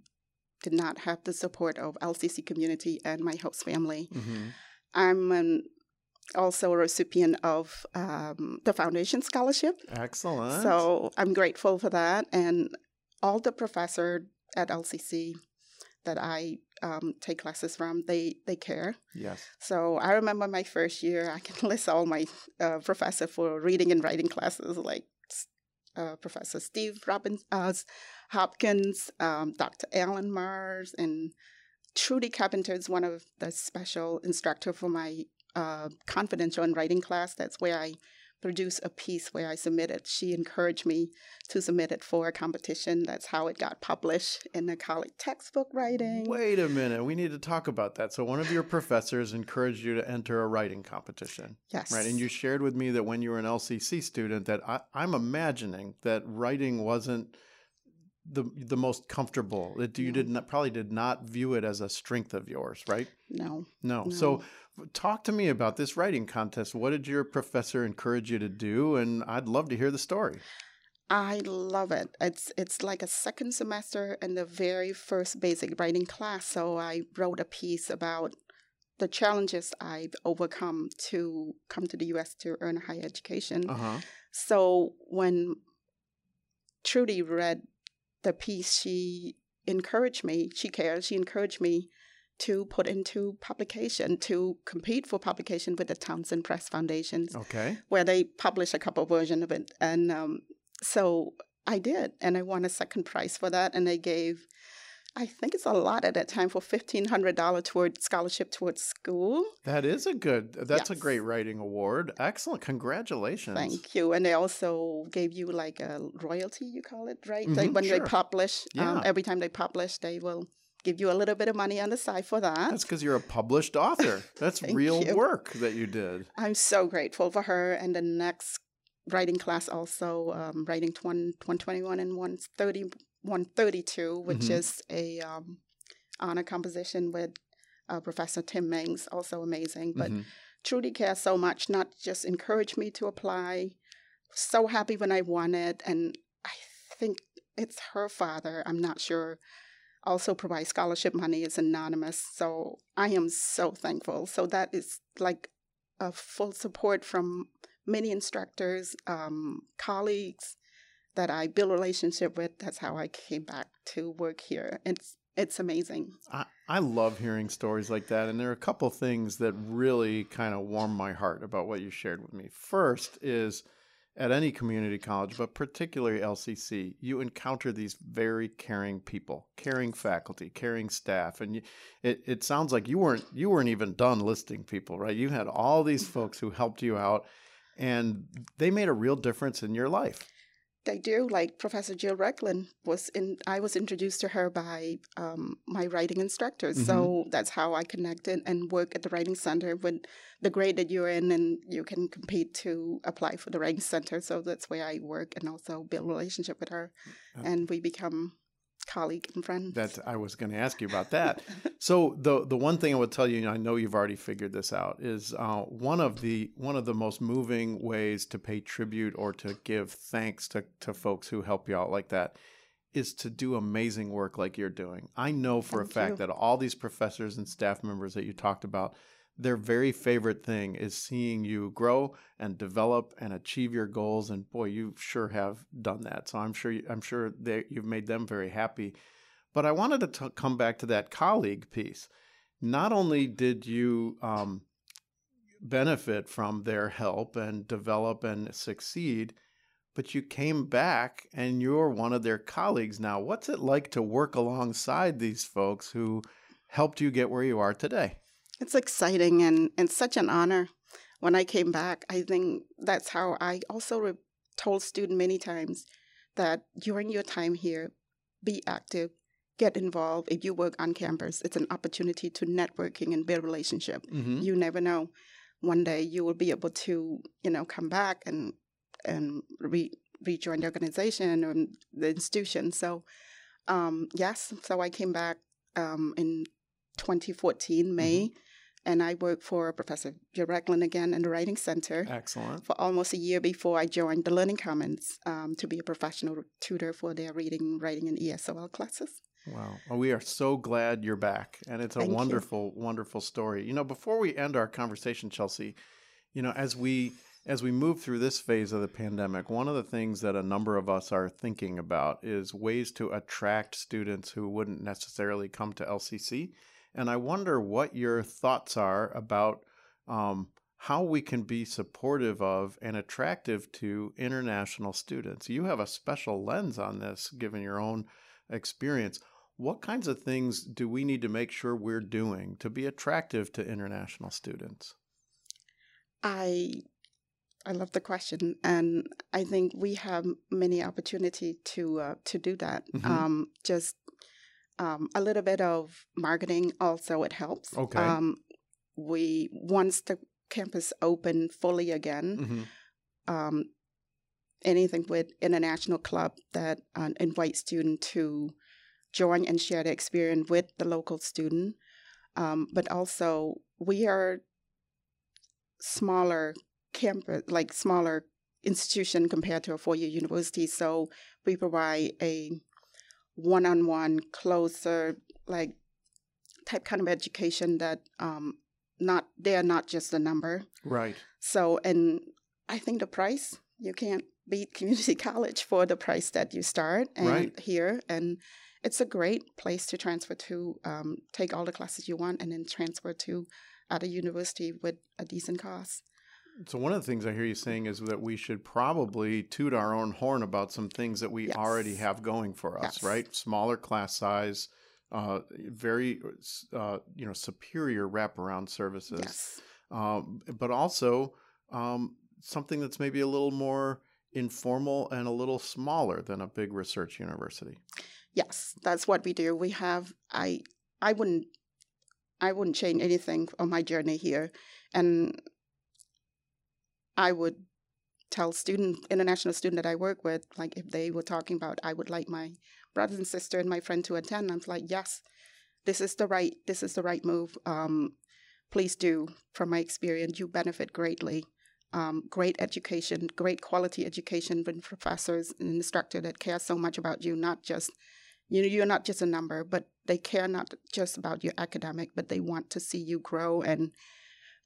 did not have the support of LCC community and my host family. Mm-hmm. I'm an, also a recipient of um, the foundation scholarship, Excellent. so I'm grateful for that. And all the professor at LCC that I um, take classes from, they they care. yes. So I remember my first year, I can list all my uh, professor for reading and writing classes, like uh, Professor Steve Robbins, uh, Hopkins, um, Dr. Alan Mars, and Trudy Carpenter is one of the special instructor for my uh, confidential and writing class. That's where I produce a piece where I submitted. She encouraged me to submit it for a competition. That's how it got published in the college textbook writing. Wait a minute. We need to talk about that. So, one of your professors encouraged you to enter a writing competition. Yes. Right. And you shared with me that when you were an LCC student, that I, I'm imagining that writing wasn't the the most comfortable. That you did not probably did not view it as a strength of yours, right? No. No. No. So, talk to me about this writing contest. What did your professor encourage you to do? And I'd love to hear the story. I love it. It's it's like a second semester in the very first basic writing class. So I wrote a piece about the challenges I've overcome to come to the U.S. to earn a higher education. Uh huh. So when Trudy read the piece, she encouraged me. She cared. She encouraged me to put into publication to compete for publication with the Townsend Press Foundation Okay. where they publish a couple version of it, and um, so I did, and I won a second prize for that, and they gave. I think it's a lot at that time for fifteen hundred dollar toward scholarship towards school. That is a good. That's a great writing award. Excellent. Congratulations. Thank you. And they also gave you like a royalty, you call it, right? Like Mhm, when sure. they publish, um, every time they publish, they will give you a little bit of money on the side for that. That's because you're a published author. That's real you. work that you did. I'm so grateful for her. And the next writing class also um, writing 20, 121 and 130, 132, which Mhm. is a um, honor composition with uh, Professor Tim Mings, also amazing. But Mhm. Trudy cares so much, not just encouraged me to apply. So happy when I won it. And I think it's her father, I'm not sure, also provide scholarship money. is anonymous. So I am so thankful. So that is like a full support from many instructors, um, colleagues that I build relationship with. That's how I came back to work here. It's it's amazing. I, I love hearing stories like that. And there are a couple things that really kind of warm my heart about what you shared with me. First is at any community college, but particularly LCC, you encounter these very caring people, caring faculty, caring staff, and you, it it sounds like you weren't you weren't even done listing people, right? You had all these folks who helped you out, and they made a real difference in your life. They do. Like Professor Jill Recklin was in. I was introduced to her by um, my writing instructors. So that's how I connected and work at the writing center with the grade that you're in, and you can compete to apply for the writing center. So that's where I work and also build relationship with her, and we become colleague and friend. That I was going to ask you about that. so the the one thing I would tell you, and I know you've already figured this out, is uh, one of the one of the most moving ways to pay tribute or to give thanks to to folks who help you out like that is to do amazing work like you're doing. I know for a fact you. that all these professors and staff members that you talked about, their very favorite thing is seeing you grow and develop and achieve your goals. And boy, you sure have done that. So I'm sure you, I'm sure that you've made them very happy. But I wanted to t- come back to that colleague piece. Not only did you um, benefit from their help and develop and succeed, but you came back and you're one of their colleagues now. What's it like to work alongside these folks who helped you get where you are today? It's exciting and, and such an honor. When I came back, I think that's how I also re- told students many times that during your time here, be active, get involved. If you work on campus, it's an opportunity to networking and build relationship. Mm-hmm. You never know. One day you will be able to, you know, come back and and re- rejoin the organization or the institution. So, um, yes, so I came back um, in 2014 May. Mm-hmm. And I worked for Professor Jill Ragland again in the Writing Center Excellent. for almost a year before I joined the Learning Commons um, to be a professional tutor for their reading, writing, and ESOL classes. Wow. Well, we are so glad you're back. And it's a Thank you. wonderful, wonderful story. You know, before we end our conversation, Chelsea, you know, as we as we move through this phase of the pandemic, one of the things that a number of us are thinking about is ways to attract students who wouldn't necessarily come to LCC. And I wonder what your thoughts are about um, how we can be supportive of and attractive to international students. You have a special lens on this, given your own experience. What kinds of things do we need to make sure we're doing to be attractive to international students? I I love the question, and I think we have many opportunity to uh, to do that. Mhm. Um, just um, a little bit of marketing also it helps. Okay. Um, we once the campus open fully again, Mm-hmm. um, anything with international club that uh, invite student to join and share the experience with the local student. Um, but also we are smaller campus, like smaller institution compared to a four-year university. So we provide a one-on-one, closer, like type kind of education that um, not they are not just a number. Right. So, and I think the price you can't beat community college for the price that you start and Right. here, and it's a great place to transfer to, um, take all the classes you want, and then transfer to at a university with a decent cost. So one of the things I hear you saying is that we should probably toot our own horn about some things that we Yes. already have going for us, Yes. right? Smaller class size, uh, very uh, you know superior wraparound services, Yes. um, but also um, something that's maybe a little more informal and a little smaller than a big research university. Yes, that's what we do. We have I I wouldn't I wouldn't change anything on my journey here. And I would tell student international student that I work with, like if they were talking about I would like my brothers and sister and my friend to attend, I'm like, yes, this is the right this is the right move. Um, please do. From my experience, you benefit greatly. Um, great education, great quality education from professors and instructor that care so much about you, not just you know you're not just a number but they care not just about your academic but they want to see you grow and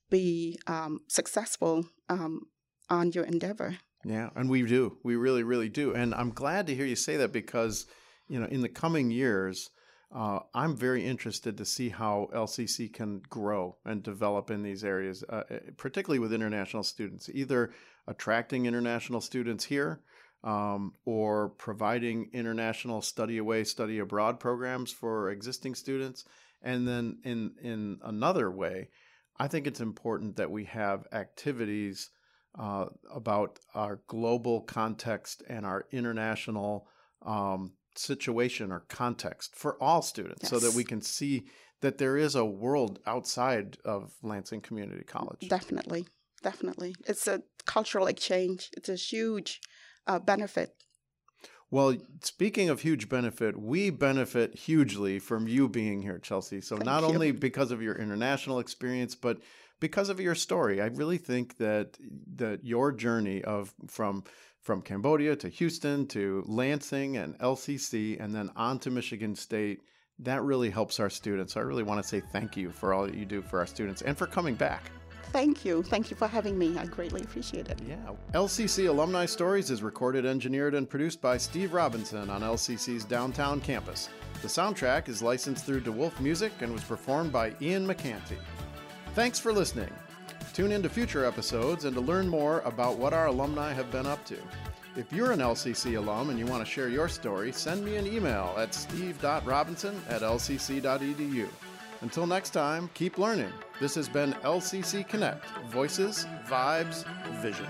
be um, successful um, on your endeavor Yeah, and we do. We really, really do. And I'm glad to hear you say that because, you know, in the coming years, uh, I'm very interested to see how LCC can grow and develop in these areas, uh, particularly with international students, either attracting international students here um, or providing international study away, study abroad programs for existing students. And then in, in another way, I think it's important that we have activities uh, about our global context and our international um, situation or context for all students so that we can see that there is a world outside of Lansing Community College. definitely. Definitely. It's a cultural exchange. It's a huge uh, benefit Well, speaking of huge benefit, we benefit hugely from you being here, Chelsea. So Thank not you. only because of your international experience, but because of your story. I really think that that your journey of from from Cambodia to Houston to Lansing and LCC and then on to Michigan State, that really helps our students. So I really want to say thank you for all that you do for our students and for coming back. Thank you thank you for having me i greatly appreciate it Yeah. LCC Alumni Stories is recorded, engineered, and produced by Steve Robinson on LCC's downtown campus. The soundtrack is licensed through De Wolfe Music and was performed by Ian McCanty. Thanks for listening. Tune in to future episodes and to learn more about what our alumni have been up to. If you're an LCC alum and you want to share your story, send me an email at steve.robinson at lcc.edu. Until next time, keep learning. This has been LCC Connect Voices, Vibes, Vision.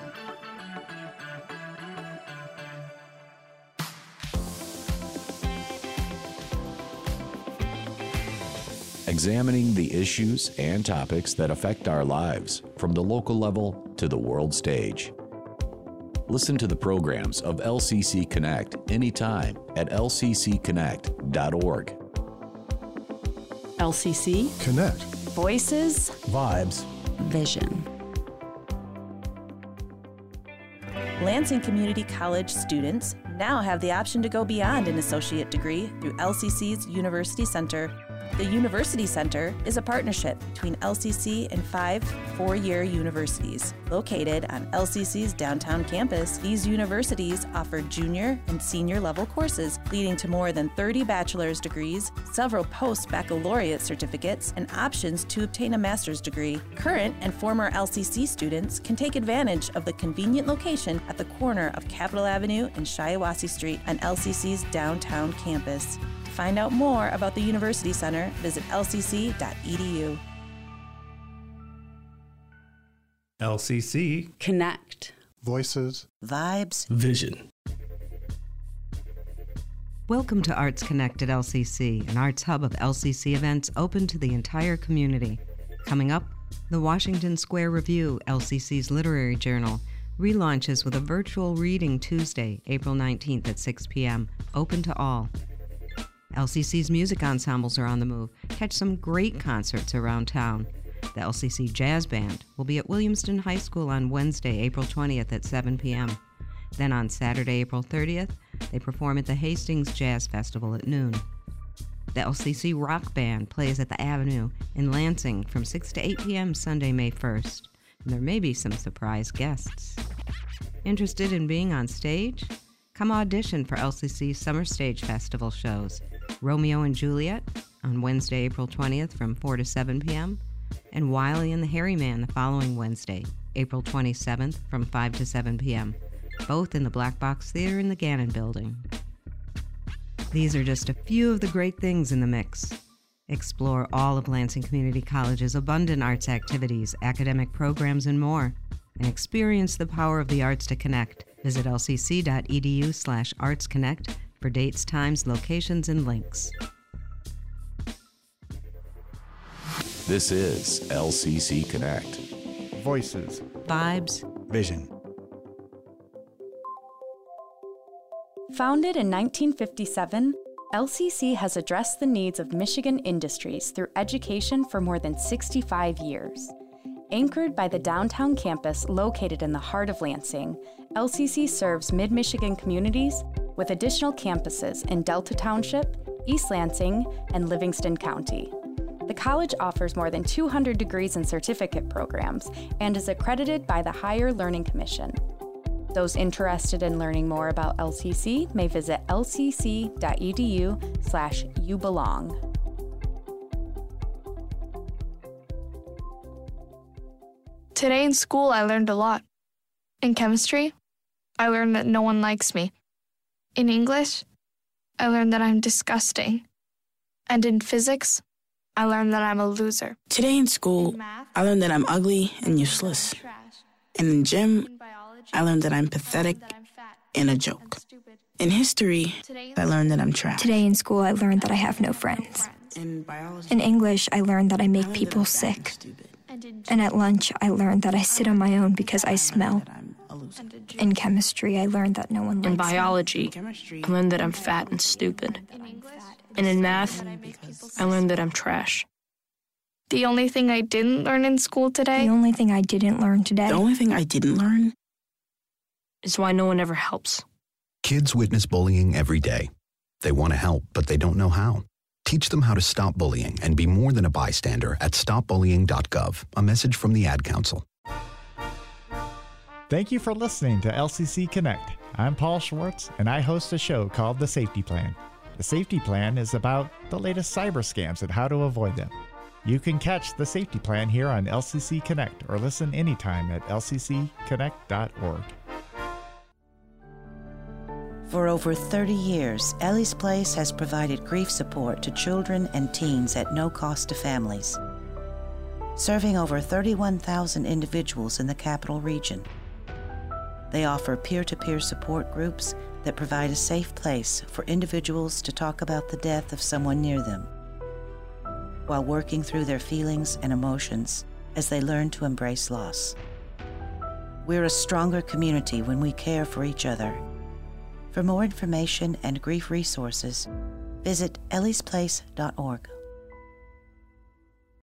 Examining the issues and topics that affect our lives from the local level to the world stage. Listen to the programs of LCC Connect anytime at lccconnect.org. LCC Connect. Voices Vibes. Vision. Lansing Community College students now have the option to go beyond an associate degree through LCC's University Center. The University Center is a partnership between LCC and five four year universities. Located on LCC's downtown campus, these universities offer junior and senior level courses, leading to more than 30 bachelor's degrees, several post baccalaureate certificates, and options to obtain a master's degree. Current and former LCC students can take advantage of the convenient location at the corner of Capitol Avenue and Shiawassee Street on LCC's downtown campus. To find out more about the University Center, visit lcc.edu. LCC Connect. Voices. Vibes. Vision. Welcome to Arts Connect at LCC, an arts hub of LCC events open to the entire community. Coming up, the Washington Square Review, LCC's literary journal, relaunches with a virtual reading Tuesday, April 19th at 6 p.m., open to all. LCC's music ensembles are on the move. Catch some great concerts around town. The LCC Jazz Band will be at Williamston High School on Wednesday, April 20th at 7 p.m. Then on Saturday, April 30th, they perform at the Hastings Jazz Festival at noon. The LCC Rock Band plays at the Avenue in Lansing from 6 to 8 p.m. Sunday, May 1st. And there may be some surprise guests. Interested in being on stage? Come audition for LCC's Summer Stage Festival shows Romeo and Juliet on Wednesday, April 20th from 4 to 7 p.m., and Wiley and the Hairy Man the following Wednesday, April 27th from 5 to 7 p.m., both in the Black Box Theater in the Gannon Building. These are just a few of the great things in the mix. Explore all of Lansing Community College's abundant arts activities, academic programs, and more, and experience the power of the arts to connect. Visit lcc.edu slash artsconnect for dates, times, locations, and links. This is LCC Connect. Voices. Vibes. Vision. Founded in 1957, LCC has addressed the needs of Michigan industries through education for more than 65 years. Anchored by the downtown campus located in the heart of Lansing, LCC serves mid Michigan communities with additional campuses in Delta Township, East Lansing, and Livingston County. The college offers more than 200 degrees and certificate programs and is accredited by the Higher Learning Commission. Those interested in learning more about LCC may visit lcc.edu slash youbelong. Today in school, I learned a lot. In chemistry, I learned that no one likes me. In English, I learned that I'm disgusting. And in physics, I learned that I'm a loser. Today in school, I learned that I'm ugly and useless. And in gym, I learned that I'm pathetic and a joke. In history, I learned that I'm trash. Today in school, I learned that I have no friends. In English, I learned that I make people sick. And at lunch, I learned that I sit on my own because I smell. In chemistry, I learned that no one likes In biology, I learned that I'm fat and stupid. And in math, I learned that I'm trash. The only thing I didn't learn in school today. The only thing I didn't learn today. The only thing I didn't learn is why no one ever helps. Kids witness bullying every day. They want to help, but they don't know how. Teach them how to stop bullying and be more than a bystander at stopbullying.gov. A message from the Ad Council. Thank you for listening to LCC Connect. I'm Paul Schwartz, and I host a show called The Safety Plan. The Safety Plan is about the latest cyber scams and how to avoid them. You can catch The Safety Plan here on LCC Connect or listen anytime at lccconnect.org. For over 30 years, Ellie's Place has provided grief support to children and teens at no cost to families, serving over 31,000 individuals in the capital region. They offer peer to peer support groups that provide a safe place for individuals to talk about the death of someone near them while working through their feelings and emotions as they learn to embrace loss. We're a stronger community when we care for each other. For more information and grief resources, visit elliesplace.org.